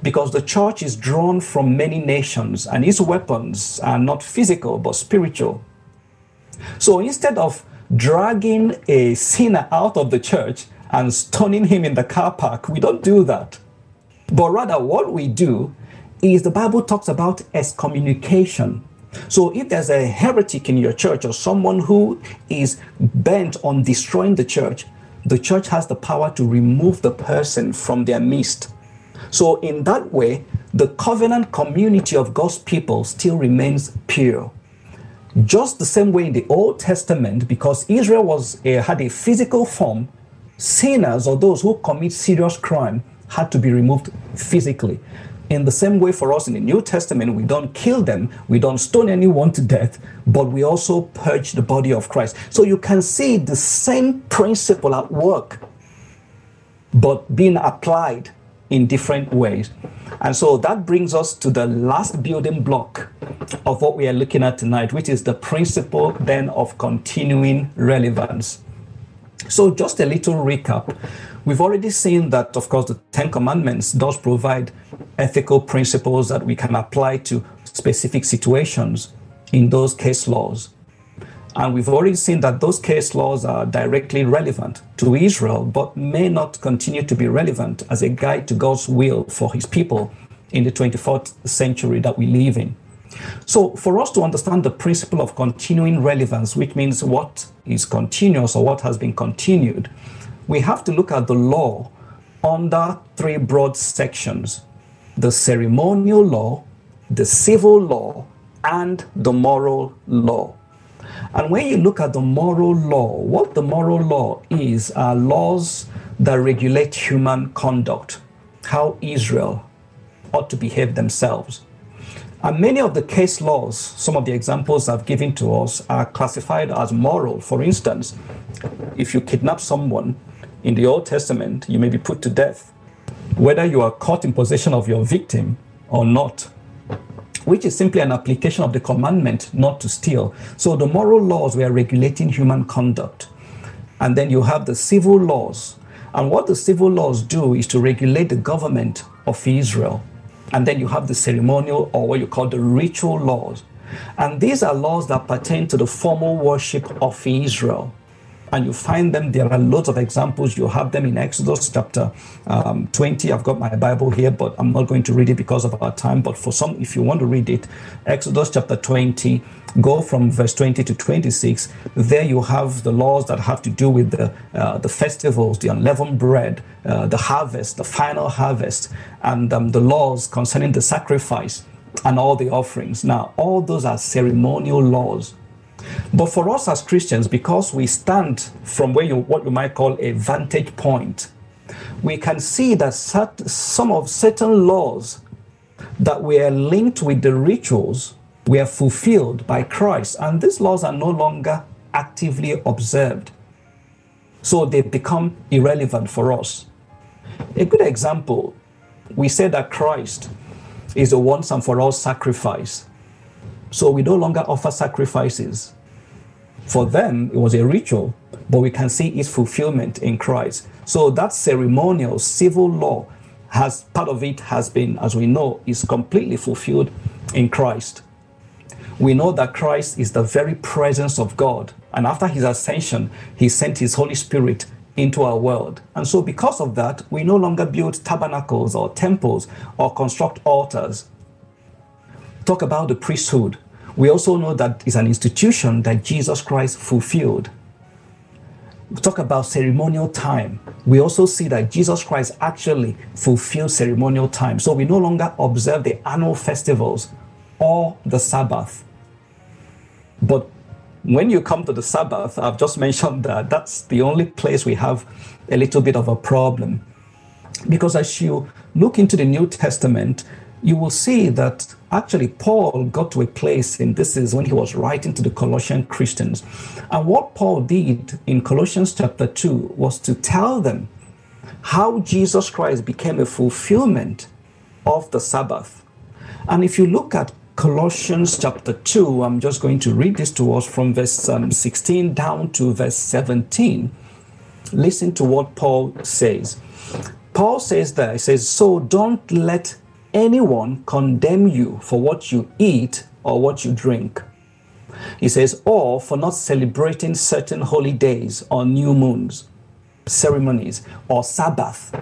Because the church is drawn from many nations and its weapons are not physical but spiritual. So instead of dragging a sinner out of the church and stoning him in the car park, we don't do that. But rather, what we do is the Bible talks about excommunication. So if there's a heretic in your church or someone who is bent on destroying the church, the church has the power to remove the person from their midst. So in that way, the covenant community of God's people still remains pure. Just the same way in the Old Testament, because Israel was a, had a physical form, sinners or those who commit serious crime had to be removed physically. In the same way, for us in the New Testament, we don't kill them, we don't stone anyone to death, but we also purge the body of Christ. So you can see the same principle at work, but being applied in different ways. And so that brings us to the last building block of what we are looking at tonight, which is the principle then of continuing relevance. So, just a little recap. We've already seen that, of course, the Ten Commandments does provide ethical principles that we can apply to specific situations in those case laws. And we've already seen that those case laws are directly relevant to Israel, but may not continue to be relevant as a guide to God's will for his people in the 24th century that we live in. So, for us to understand the principle of continuing relevance, which means what is continuous or what has been continued, we have to look at the law under three broad sections the ceremonial law, the civil law, and the moral law. And when you look at the moral law, what the moral law is are laws that regulate human conduct, how Israel ought to behave themselves. And many of the case laws, some of the examples I've given to us, are classified as moral. For instance, if you kidnap someone in the Old Testament, you may be put to death, whether you are caught in possession of your victim or not, which is simply an application of the commandment not to steal. So the moral laws were regulating human conduct. And then you have the civil laws. And what the civil laws do is to regulate the government of Israel. And then you have the ceremonial or what you call the ritual laws. And these are laws that pertain to the formal worship of Israel. And you find them, there are loads of examples. You have them in Exodus chapter um, 20. I've got my Bible here, but I'm not going to read it because of our time. But for some, if you want to read it, Exodus chapter 20, go from verse 20 to 26. There you have the laws that have to do with the, uh, the festivals, the unleavened bread, uh, the harvest, the final harvest, and um, the laws concerning the sacrifice and all the offerings. Now, all those are ceremonial laws. But for us as Christians, because we stand from where you what you might call a vantage point, we can see that some of certain laws that were linked with the rituals were fulfilled by Christ, and these laws are no longer actively observed. So they become irrelevant for us. A good example, we say that Christ is a once and for all sacrifice. So we no longer offer sacrifices. For them, it was a ritual, but we can see its fulfillment in Christ. So that ceremonial civil law has part of it has been, as we know, is completely fulfilled in Christ. We know that Christ is the very presence of God. And after his ascension, he sent his Holy Spirit into our world. And so, because of that, we no longer build tabernacles or temples or construct altars. Talk about the priesthood. We also know that it's an institution that Jesus Christ fulfilled. We talk about ceremonial time. We also see that Jesus Christ actually fulfilled ceremonial time. So we no longer observe the annual festivals or the Sabbath. But when you come to the Sabbath, I've just mentioned that that's the only place we have a little bit of a problem. Because as you look into the New Testament, you will see that actually Paul got to a place, and this is when he was writing to the Colossian Christians. And what Paul did in Colossians chapter 2 was to tell them how Jesus Christ became a fulfillment of the Sabbath. And if you look at Colossians chapter 2, I'm just going to read this to us from verse um, 16 down to verse 17. Listen to what Paul says. Paul says there, he says, So don't let anyone condemn you for what you eat or what you drink. He says, or for not celebrating certain holy days or new moons, ceremonies, or Sabbath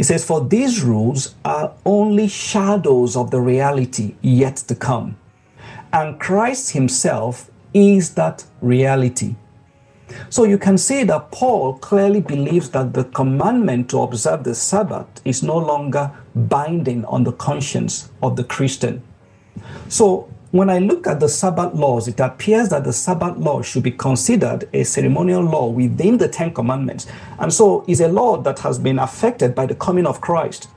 he says, For these rules are only shadows of the reality yet to come. And Christ Himself is that reality. So you can see that Paul clearly believes that the commandment to observe the Sabbath is no longer binding on the conscience of the Christian. So when I look at the Sabbath laws, it appears that the Sabbath law should be considered a ceremonial law within the Ten Commandments. And so is a law that has been affected by the coming of Christ,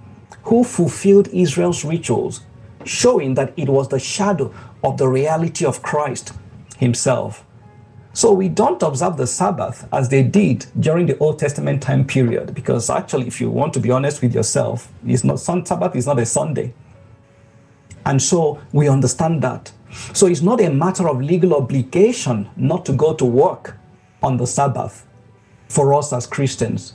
who fulfilled Israel's rituals, showing that it was the shadow of the reality of Christ himself. So we don't observe the Sabbath as they did during the Old Testament time period, because actually, if you want to be honest with yourself, it's not Sabbath is not a Sunday. And so we understand that. So it's not a matter of legal obligation not to go to work on the Sabbath for us as Christians.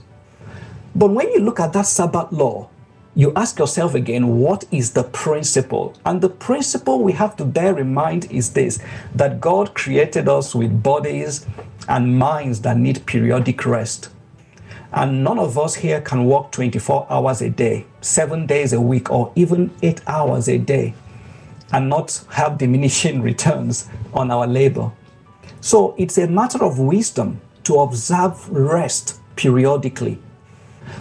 But when you look at that Sabbath law, you ask yourself again, what is the principle? And the principle we have to bear in mind is this that God created us with bodies and minds that need periodic rest. And none of us here can work 24 hours a day, seven days a week, or even eight hours a day and not have diminishing returns on our labor. So it's a matter of wisdom to observe rest periodically.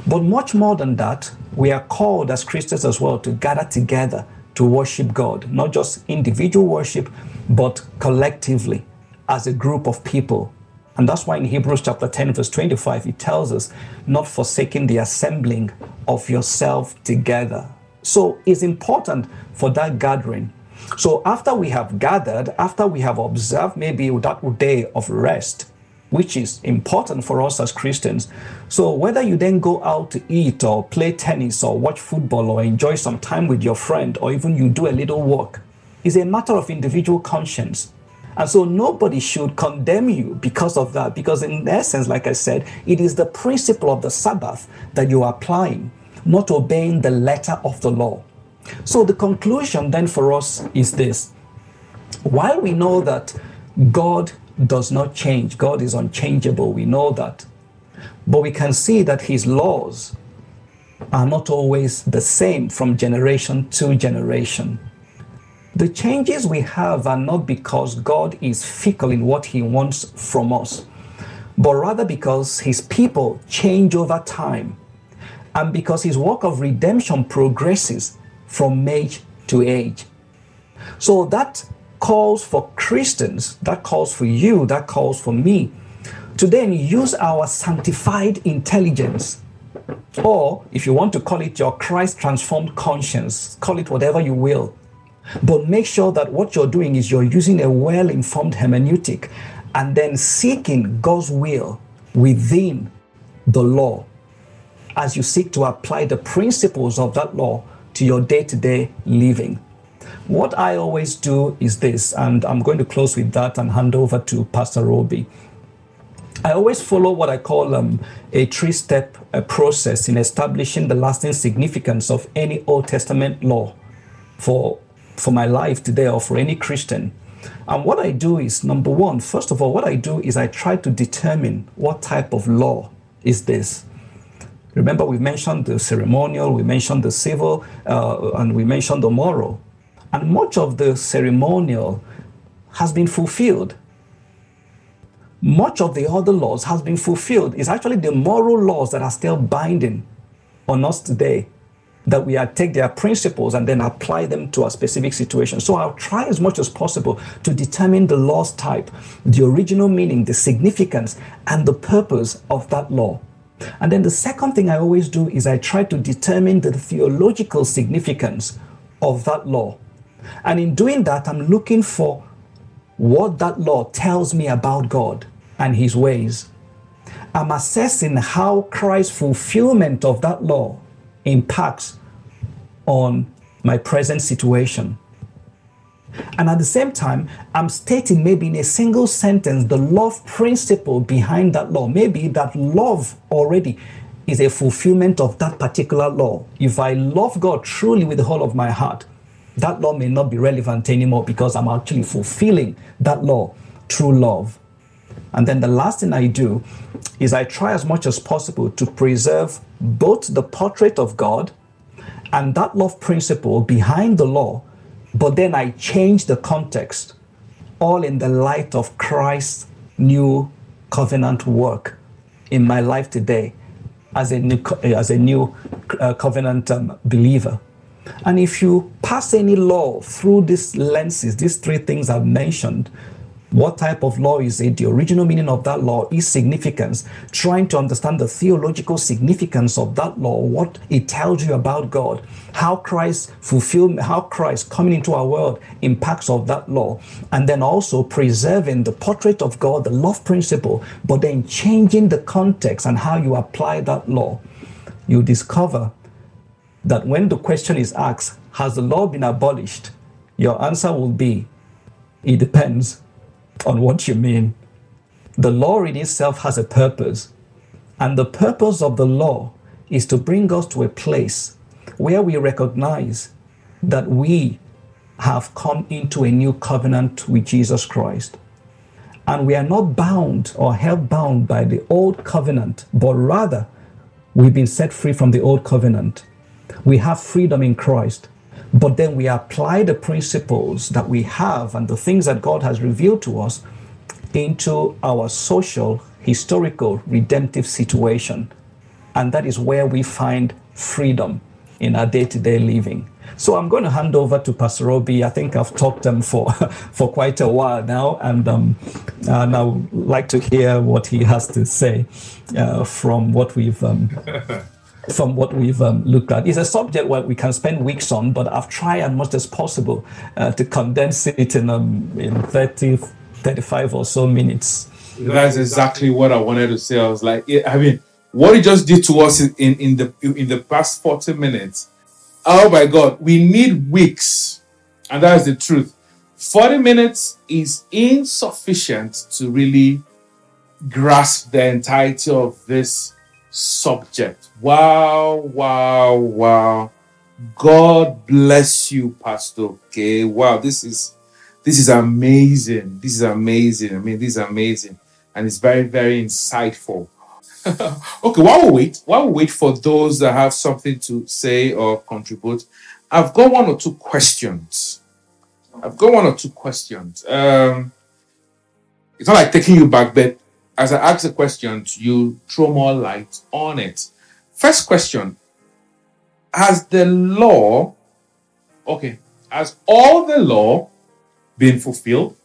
But much more than that, we are called as Christians as well to gather together to worship God, not just individual worship, but collectively as a group of people. And that's why in Hebrews chapter 10, verse 25, it tells us, not forsaking the assembling of yourself together. So it's important for that gathering. So after we have gathered, after we have observed maybe that day of rest, which is important for us as Christians. So, whether you then go out to eat or play tennis or watch football or enjoy some time with your friend or even you do a little work is a matter of individual conscience. And so, nobody should condemn you because of that, because in essence, like I said, it is the principle of the Sabbath that you are applying, not obeying the letter of the law. So, the conclusion then for us is this while we know that God does not change. God is unchangeable. We know that. But we can see that his laws are not always the same from generation to generation. The changes we have are not because God is fickle in what he wants from us, but rather because his people change over time and because his work of redemption progresses from age to age. So that calls for Christians, that calls for you, that calls for me to then use our sanctified intelligence, or if you want to call it your Christ transformed conscience, call it whatever you will. But make sure that what you're doing is you're using a well informed hermeneutic and then seeking God's will within the law as you seek to apply the principles of that law to your day to day living. What I always do is this, and I'm going to close with that and hand over to Pastor Obi. I always follow what I call um, a three step uh, process in establishing the lasting significance of any Old Testament law for, for my life today or for any Christian. And what I do is number one, first of all, what I do is I try to determine what type of law is this. Remember, we mentioned the ceremonial, we mentioned the civil, uh, and we mentioned the moral. And much of the ceremonial has been fulfilled. Much of the other laws has been fulfilled. It's actually the moral laws that are still binding on us today that we take their principles and then apply them to a specific situation. So I'll try as much as possible to determine the law's type, the original meaning, the significance, and the purpose of that law. And then the second thing I always do is I try to determine the theological significance of that law. And in doing that, I'm looking for what that law tells me about God and His ways. I'm assessing how Christ's fulfillment of that law impacts on my present situation. And at the same time, I'm stating maybe in a single sentence the love principle behind that law. Maybe that love already is a fulfillment of that particular law. If I love God truly with the whole of my heart, that law may not be relevant anymore because I'm actually fulfilling that law through love. And then the last thing I do is I try as much as possible to preserve both the portrait of God and that love principle behind the law, but then I change the context, all in the light of Christ's new covenant work in my life today as a new, as a new uh, covenant um, believer. And if you pass any law through these lenses, these three things I've mentioned, what type of law is it? The original meaning of that law is significance. Trying to understand the theological significance of that law, what it tells you about God, how Christ fulfilled, how Christ coming into our world impacts of that law, and then also preserving the portrait of God, the love principle, but then changing the context and how you apply that law. You discover that when the question is asked, Has the law been abolished? Your answer will be, It depends on what you mean. The law in itself has a purpose, and the purpose of the law is to bring us to a place where we recognize that we have come into a new covenant with Jesus Christ. And we are not bound or held bound by the old covenant, but rather we've been set free from the old covenant we have freedom in Christ. But then we apply the principles that we have and the things that God has revealed to us into our social, historical, redemptive situation. And that is where we find freedom in our day to day living. So I'm going to hand over to Pastor Obi. I think I've talked um, for for quite a while now, and um, and I would like to hear what he has to say uh, from what we've. Um, from what we've um, looked at. It's a subject where we can spend weeks on, but I've tried as much as possible uh, to condense it in, um, in 30, 35 or so minutes. That's exactly what I wanted to say. I was like, I mean, what he just did to us in, in the in the past 40 minutes. Oh my God, we need weeks. And that is the truth. 40 minutes is insufficient to really grasp the entirety of this subject. Wow, wow, wow. God bless you, Pastor. Okay. Wow, this is this is amazing. This is amazing. I mean, this is amazing. And it's very, very insightful. okay, while we wait, while we wait for those that have something to say or contribute, I've got one or two questions. I've got one or two questions. Um, it's not like taking you back, but as I ask the questions, you throw more light on it. First question Has the law, okay, has all the law been fulfilled?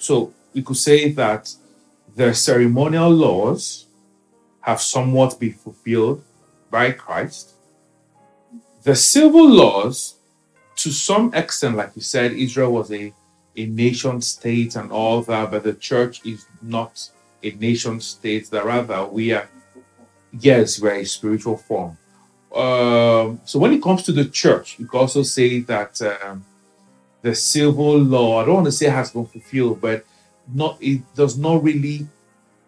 So we could say that the ceremonial laws have somewhat been fulfilled by Christ. The civil laws, to some extent, like you said, Israel was a, a nation state and all that, but the church is not a nation state, that rather we are, yes, we're a spiritual form. Um, so when it comes to the church, you could also say that um, the civil law, I don't want to say has been fulfilled, but not it does not really,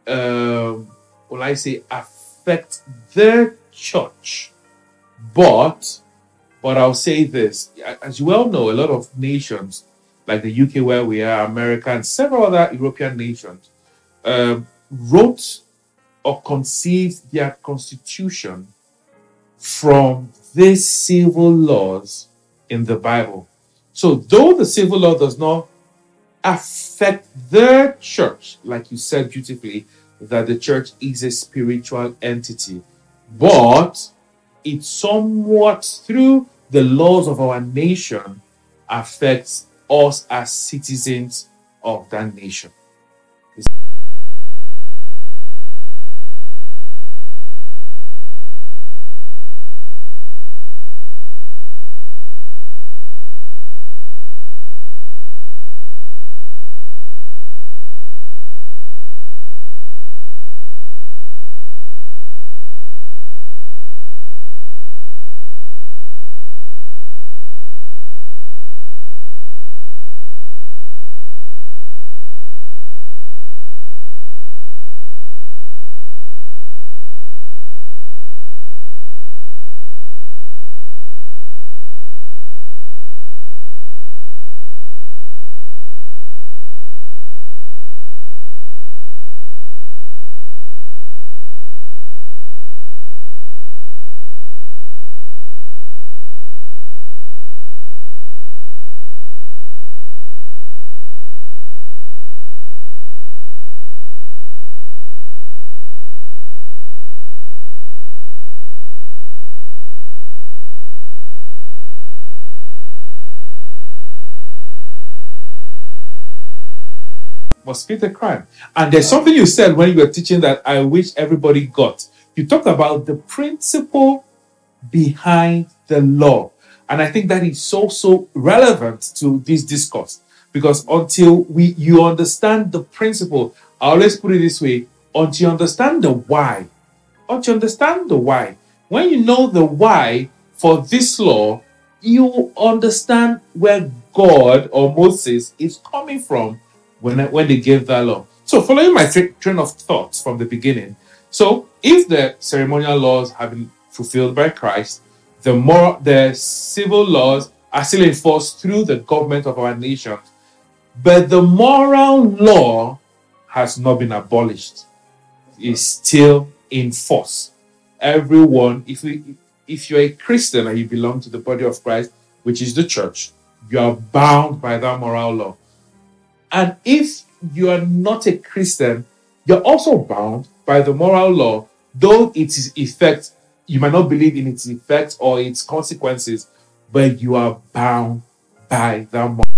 um, will I say, affect the church. But, but I'll say this, as you well know, a lot of nations like the UK, where we are, America, and several other European nations, um, wrote or conceived their constitution from these civil laws in the Bible. So, though the civil law does not affect the church, like you said beautifully, that the church is a spiritual entity, but it somewhat through the laws of our nation affects us as citizens of that nation. Must fit the crime. And there's something you said when you were teaching that I wish everybody got. You talked about the principle behind the law. And I think that is so, so relevant to this discourse because until we you understand the principle, I always put it this way until you understand the why, until you understand the why, when you know the why for this law, you understand where God or Moses is coming from when, when they gave that law. So, following my train of thoughts from the beginning, so if the ceremonial laws have been fulfilled by Christ, the more the civil laws are still enforced through the government of our nation, but the moral law has not been abolished; is still in force. Everyone, if we, if you're a Christian and you belong to the body of Christ, which is the church, you are bound by that moral law. And if you are not a Christian, you're also bound by the moral law, though its effect, you might not believe in its effect or its consequences, but you are bound by that moral